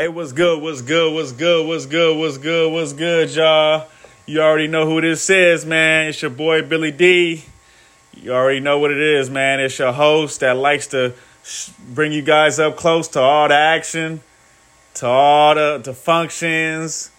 Hey, what's good? What's good? What's good? What's good? What's good? What's good, y'all? You already know who this is, man. It's your boy Billy D. You already know what it is, man. It's your host that likes to bring you guys up close to all the action, to all the, the functions,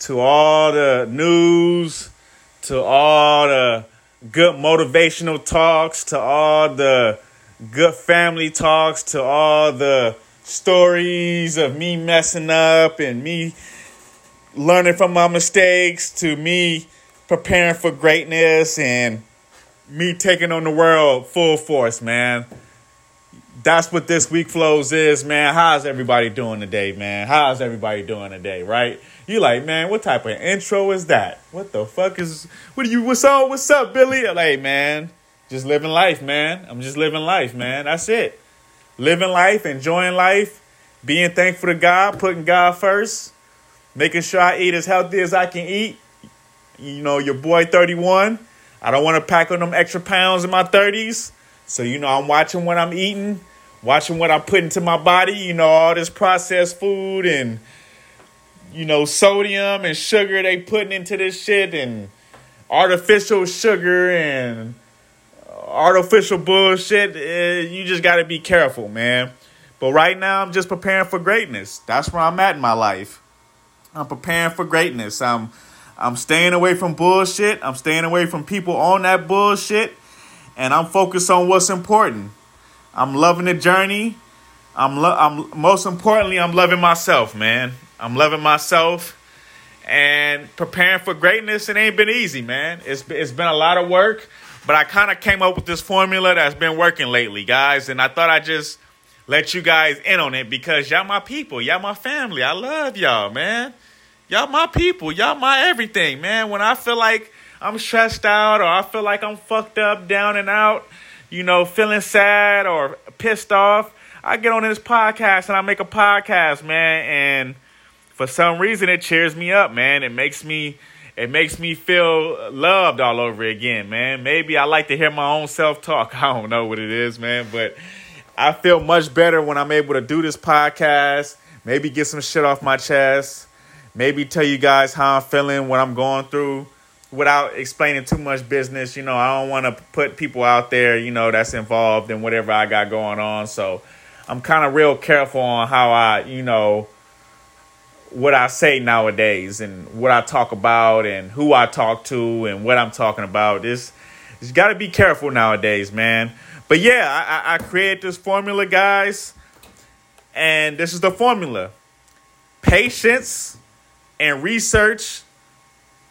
to all the news, to all the good motivational talks, to all the good family talks, to all the stories of me messing up and me learning from my mistakes to me preparing for greatness and me taking on the world full force, man. That's what this week flows is, man. How's everybody doing today, man? How's everybody doing today, right? You like, man, what type of intro is that? What the fuck is what are you what's up? What's up, Billy? Like, man, just living life, man. I'm just living life, man. That's it living life, enjoying life, being thankful to God, putting God first, making sure I eat as healthy as I can eat. You know, your boy 31. I don't want to pack on them extra pounds in my 30s. So, you know, I'm watching what I'm eating, watching what I put into my body, you know, all this processed food and, you know, sodium and sugar they putting into this shit and artificial sugar and artificial bullshit, uh, you just got to be careful, man. But right now, I'm just preparing for greatness. That's where I'm at in my life. I'm preparing for greatness. I'm I'm staying away from bullshit. I'm staying away from people on that bullshit, and I'm focused on what's important. I'm loving the journey. I'm lo- I'm most importantly, I'm loving myself, man. I'm loving myself and preparing for greatness. It ain't been easy, man. It's it's been a lot of work. But I kind of came up with this formula that's been working lately, guys, and I thought I'd just let you guys in on it because y'all my people, y'all my family. I love y'all, man. Y'all my people, y'all my everything, man. When I feel like I'm stressed out or I feel like I'm fucked up, down and out, you know, feeling sad or pissed off, I get on this podcast and I make a podcast, man, and for some reason it cheers me up, man. It makes me it makes me feel loved all over again, man. Maybe I like to hear my own self talk. I don't know what it is, man, but I feel much better when I'm able to do this podcast. Maybe get some shit off my chest. Maybe tell you guys how I'm feeling, what I'm going through without explaining too much business. You know, I don't want to put people out there, you know, that's involved in whatever I got going on. So I'm kind of real careful on how I, you know, what I say nowadays and what I talk about and who I talk to and what I'm talking about. This you got to be careful nowadays, man. But yeah, I, I created this formula, guys, and this is the formula: patience and research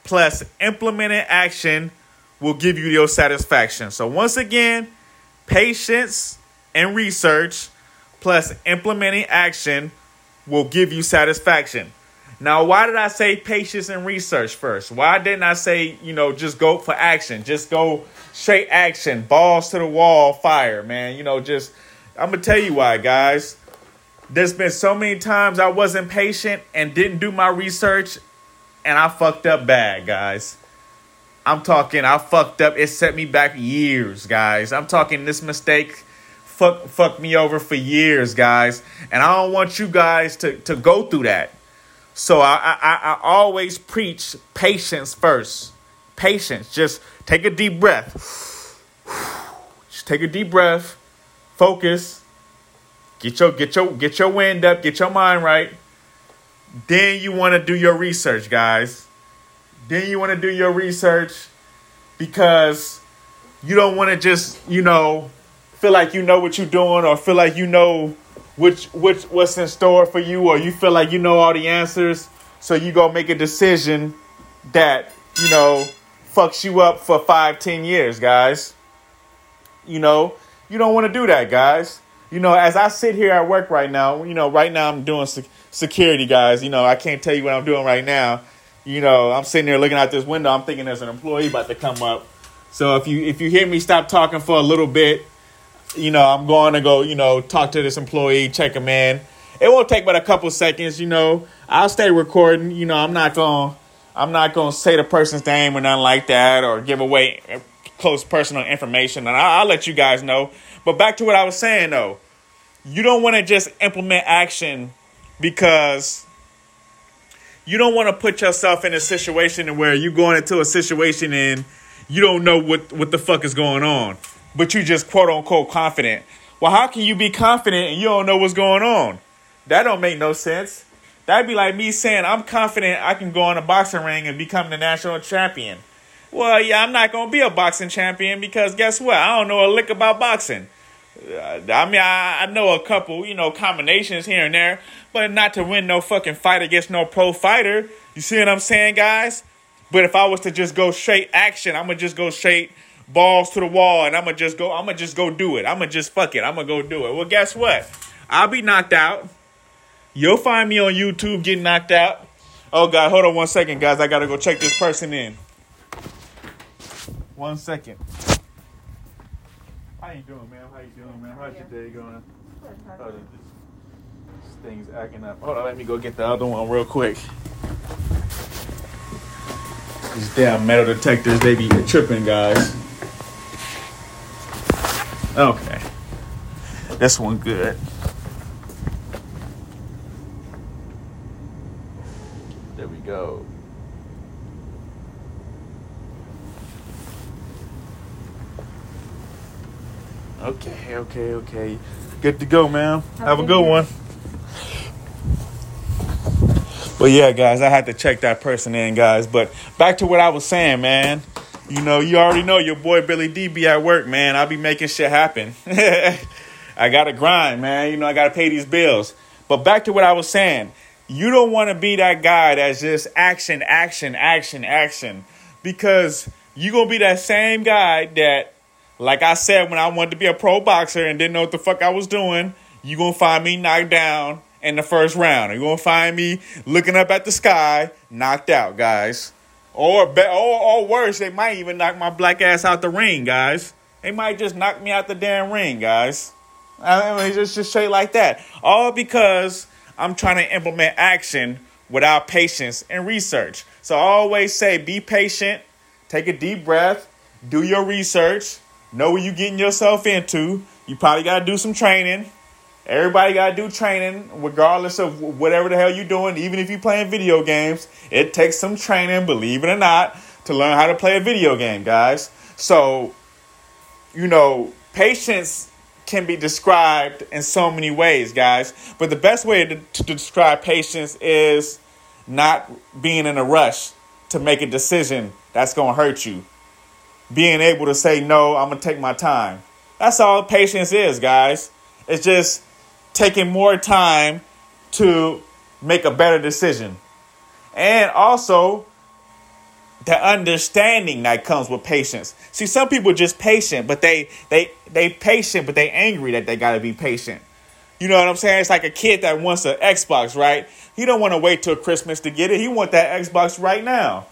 plus implemented action will give you your satisfaction. So once again, patience and research plus implementing action will give you satisfaction. Now, why did I say patience and research first? Why didn't I say, you know, just go for action? Just go straight action, balls to the wall, fire, man. You know, just, I'm going to tell you why, guys. There's been so many times I wasn't patient and didn't do my research, and I fucked up bad, guys. I'm talking, I fucked up. It set me back years, guys. I'm talking this mistake fuck fuck me over for years, guys. And I don't want you guys to, to go through that. So I, I, I always preach patience first. Patience. Just take a deep breath. Just take a deep breath. Focus. Get your get your get your wind up, get your mind right. Then you want to do your research, guys. Then you want to do your research because you don't want to just, you know, feel like you know what you're doing or feel like you know which which what's in store for you or you feel like you know all the answers. So you go make a decision that you know fucks you up for five ten years guys. You know you don't want to do that guys. You know as i sit here at work right now you know right now i'm doing security guys. You know i can't tell you what i'm doing right now. You know i'm sitting there looking out this window. I'm thinking there's an employee about to come up. So if you if you hear me stop talking for a little bit you know, I'm going to go, you know, talk to this employee, check him in. It won't take but a couple seconds, you know. I'll stay recording. You know, I'm not going to I'm not going to say the person's name or nothing like that or give away close personal information and I'll, I'll let you guys know. But back to what I was saying though. You don't want to just implement action because you don't want to put yourself in a situation where you're going into a situation and you don't know what, what the fuck is going on, but you just quote unquote confident. Well, how can you be confident and you don't know what's going on? That don't make no sense. That'd be like me saying I'm confident I can go in a boxing ring and become the national champion. Well, yeah, I'm not gonna be a boxing champion because guess what? I don't know a lick about boxing. Uh, I mean, I, I know a couple, you know, combinations here and there, but not to win no fucking fight against no pro fighter. You see what I'm saying, guys? But if I was to just go straight action, I'm gonna just go straight balls to the wall, and I'm gonna just go. I'm gonna just go do it. I'm gonna just fuck it. I'm gonna go do it. Well, guess what? I'll be knocked out. You'll find me on YouTube getting knocked out. Oh God, hold on one second, guys. I gotta go check this person in. One second. How you doing, man? How you doing, man? How's your day going? Oh, this thing's acting up. Hold on, let me go get the other one real quick. These damn metal detectors, they be tripping, guys. Okay. This one good. There we go. Okay, okay, okay. Good to go, man. Have a good one. But yeah, guys, I had to check that person in, guys. But back to what I was saying, man. You know, you already know your boy Billy D be at work, man. I be making shit happen. I gotta grind, man. You know, I gotta pay these bills. But back to what I was saying. You don't want to be that guy that's just action, action, action, action. Because you gonna be that same guy that, like I said, when I wanted to be a pro boxer and didn't know what the fuck I was doing, you gonna find me knocked down in the first round. You're gonna find me looking up at the sky, knocked out, guys. Or, be- or, or worse, they might even knock my black ass out the ring, guys. They might just knock me out the damn ring, guys. I mean, just just straight like that. All because I'm trying to implement action without patience and research. So I always say, be patient, take a deep breath, do your research, know what you're getting yourself into. You probably got to do some training. Everybody got to do training, regardless of whatever the hell you're doing. Even if you're playing video games, it takes some training, believe it or not, to learn how to play a video game, guys. So, you know, patience can be described in so many ways, guys. But the best way to, to describe patience is not being in a rush to make a decision that's going to hurt you. Being able to say, no, I'm going to take my time. That's all patience is, guys. It's just taking more time to make a better decision. And also the understanding that comes with patience. See, some people just patient, but they they they patient, but they angry that they gotta be patient. You know what I'm saying? It's like a kid that wants an Xbox, right? He don't want to wait till Christmas to get it. He want that Xbox right now.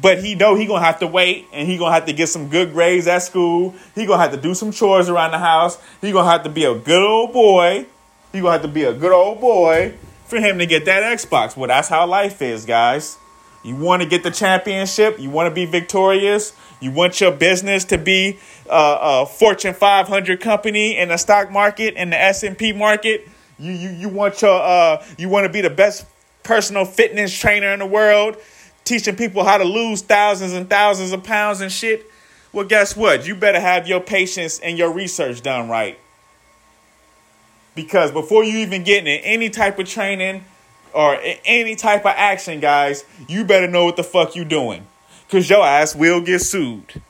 But he know he gonna have to wait, and he gonna have to get some good grades at school. He gonna have to do some chores around the house. He gonna have to be a good old boy. He gonna have to be a good old boy for him to get that Xbox. Well, that's how life is, guys. You want to get the championship. You want to be victorious. You want your business to be a, a Fortune 500 company in the stock market in the S and P market. You you you want your uh you want to be the best personal fitness trainer in the world teaching people how to lose thousands and thousands of pounds and shit, well, guess what? You better have your patience and your research done right. Because before you even get in any type of training or any type of action, guys, you better know what the fuck you doing. Cause your ass will get sued.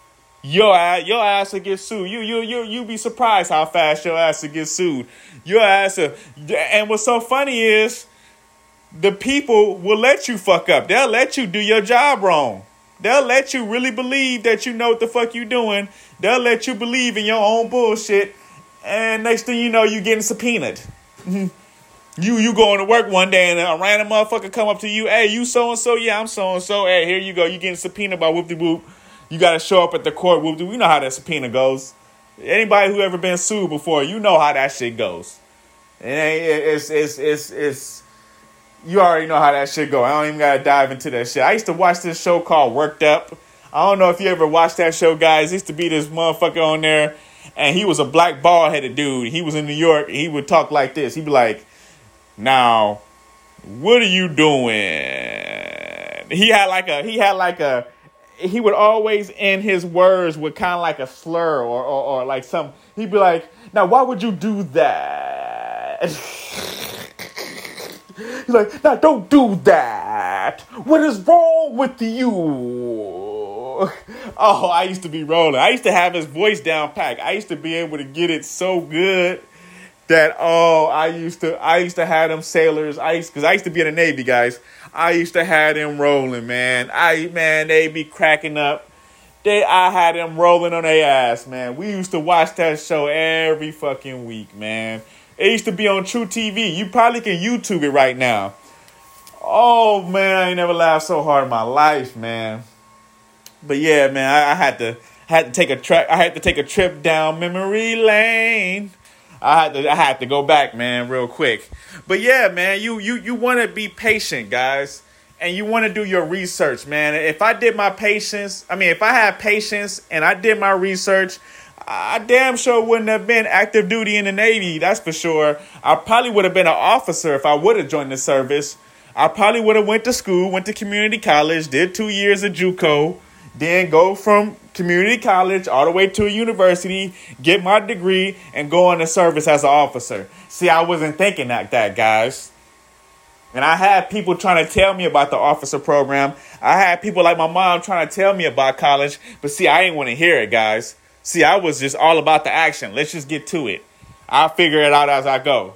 Your ass, your ass will get sued. You you you you be surprised how fast your ass will get sued. Your ass, will, and what's so funny is the people will let you fuck up. They'll let you do your job wrong. They'll let you really believe that you know what the fuck you doing. They'll let you believe in your own bullshit. And next thing you know, you're getting subpoenaed. you you going to work one day and a random motherfucker come up to you, hey, you so and so, yeah, I'm so and so. Hey, here you go. You getting subpoenaed by whoop de whoop. You got to show up at the court whoop de. Know how that subpoena goes. Anybody who ever been sued before, you know how that shit goes. It it's it's it's it's you already know how that shit go. I don't even gotta dive into that shit. I used to watch this show called Worked Up. I don't know if you ever watched that show, guys. There used to be this motherfucker on there, and he was a black bald headed dude. He was in New York. he would talk like this. He'd be like, Now, what are you doing? He had like a he had like a he would always end his words with kind of like a slur or, or, or like some he'd be like, now why would you do that? He's like, now don't do that. What is wrong with you? Oh, I used to be rolling. I used to have his voice down packed. I used to be able to get it so good that oh, I used to I used to have them sailors. I used because I used to be in the Navy, guys. I used to have them rolling, man. I man, they be cracking up. They I had them rolling on their ass, man. We used to watch that show every fucking week, man. It used to be on truTV. You probably can YouTube it right now. Oh man, I ain't never laughed so hard in my life, man. But yeah, man, I, I had to had to take a track. I had to take a trip down memory lane. I had to I had to go back, man, real quick. But yeah, man, you you you want to be patient, guys, and you want to do your research, man. If I did my patience, I mean, if I had patience and I did my research, I damn sure wouldn't have been active duty in the Navy. That's for sure. I probably would have been an officer if I would have joined the service. I probably would have went to school, went to community college, did two years of JUCO, then go from community college all the way to a university, get my degree, and go into service as an officer. See, I wasn't thinking like that, guys. And I had people trying to tell me about the officer program. I had people like my mom trying to tell me about college, but see, I didn't want to hear it, guys. See, I was just all about the action. Let's just get to it. I'll figure it out as I go.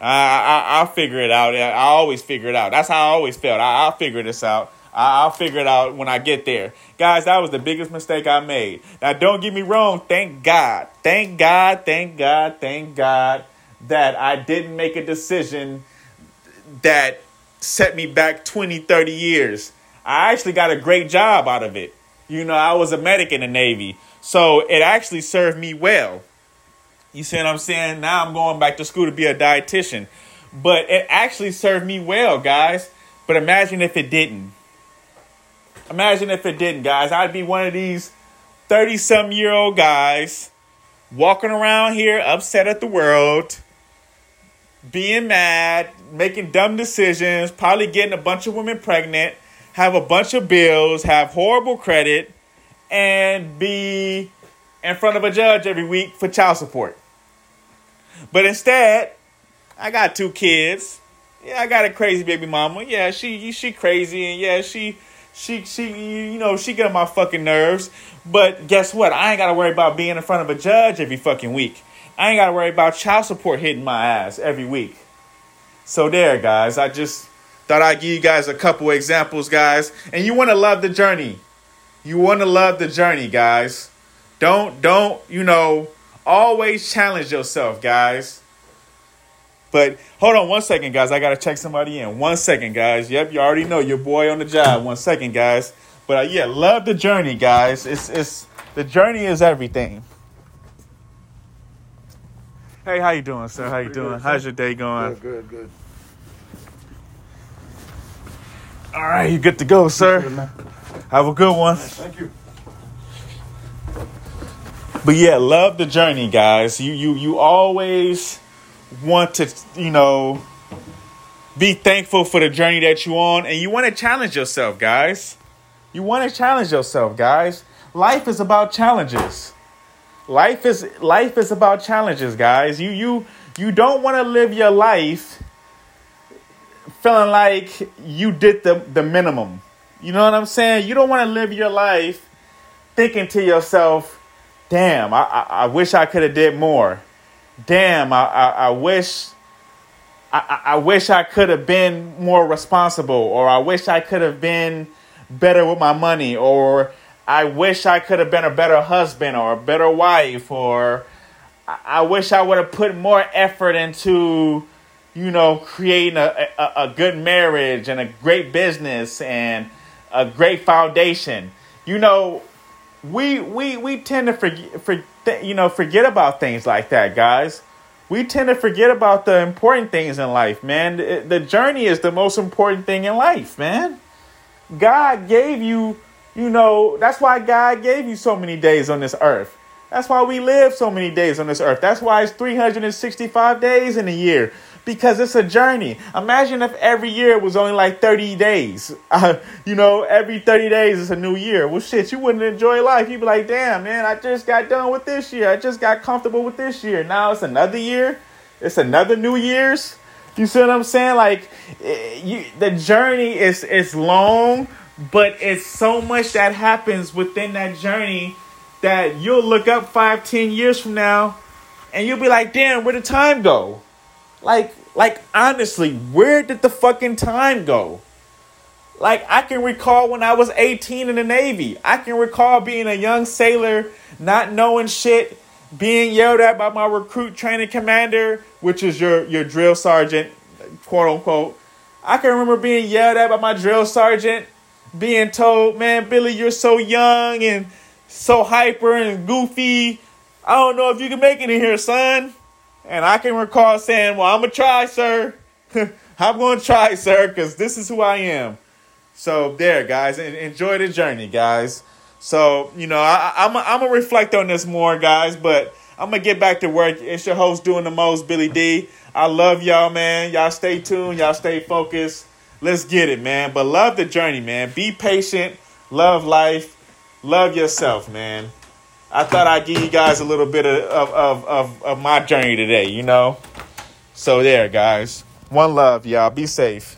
I, I, will figure it out. I always figure it out. That's how I always felt. I, I'll figure this out. I, I'll figure it out when I get there. Guys, that was the biggest mistake I made. Now, don't get me wrong. Thank God. Thank God. Thank God. Thank God that I didn't make a decision that set me back 20, 30 years. I actually got a great job out of it. You know, I was a medic in the Navy. So it actually served me well. You see what I'm saying? Now I'm going back to school to be a dietitian. But it actually served me well, guys. But imagine if it didn't. Imagine if it didn't, guys. I'd be one of these 30 some year old guys walking around here upset at the world, being mad, making dumb decisions, probably getting a bunch of women pregnant, have a bunch of bills, have horrible credit and be in front of a judge every week for child support. But instead, I got two kids. Yeah, I got a crazy baby mama. Yeah, she she crazy and yeah, she she she you know, she get on my fucking nerves. But guess what? I ain't got to worry about being in front of a judge every fucking week. I ain't got to worry about child support hitting my ass every week. So there, guys. I just thought I'd give you guys a couple examples, guys. And you want to love the journey. You want to love the journey, guys. Don't don't, you know, always challenge yourself, guys. But hold on one second, guys. I got to check somebody in. One second, guys. Yep, you already know your boy on the job. One second, guys. But uh, yeah, love the journey, guys. It's it's the journey is everything. Hey, how you doing, sir? How you doing? Good, How's your day going? Good, good, good. All right, you good to go, sir. Have a good one. Thank you. But yeah, love the journey, guys. You you you always want to, you know, be thankful for the journey that you're on and you want to challenge yourself, guys. You want to challenge yourself, guys. Life is about challenges. Life is life is about challenges, guys. You you you don't want to live your life feeling like you did the the minimum. You know what I'm saying? You don't want to live your life thinking to yourself, damn, I, I, I wish I could have did more. Damn, I, I, I wish I, I wish I could have been more responsible, or I wish I could have been better with my money, or I wish I could have been a better husband or a better wife, or I wish I would have put more effort into, you know, creating a, a, a good marriage and a great business and a great foundation. You know, we we we tend to forget, for, you know forget about things like that, guys. We tend to forget about the important things in life, man. The, the journey is the most important thing in life, man. God gave you, you know, that's why God gave you so many days on this earth. That's why we live so many days on this earth. That's why it's 365 days in a year. Because it's a journey. Imagine if every year was only like 30 days. Uh, you know, every 30 days is a new year. Well, shit, you wouldn't enjoy life. You'd be like, damn, man, I just got done with this year. I just got comfortable with this year. Now it's another year. It's another New Year's. You see what I'm saying? Like, eh, you, the journey is is long, but it's so much that happens within that journey that you'll look up five, ten years from now, and you'll be like, damn, where did time go? Like, like honestly, where did the fucking time go? Like I can recall when I was 18 in the Navy. I can recall being a young sailor, not knowing shit, being yelled at by my recruit training commander, which is your your drill sergeant, quote unquote. I can remember being yelled at by my drill sergeant, being told, "Man, Billy, you're so young and so hyper and goofy. I don't know if you can make it in here, son." And I can recall saying, Well, I'm going to try, sir. I'm going to try, sir, because this is who I am. So, there, guys. Enjoy the journey, guys. So, you know, I, I'm I'm going to reflect on this more, guys, but I'm going to get back to work. It's your host doing the most, Billy D. I love y'all, man. Y'all stay tuned. Y'all stay focused. Let's get it, man. But love the journey, man. Be patient. Love life. Love yourself, man. I thought I'd give you guys a little bit of, of, of, of my journey today, you know? So, there, guys. One love, y'all. Be safe.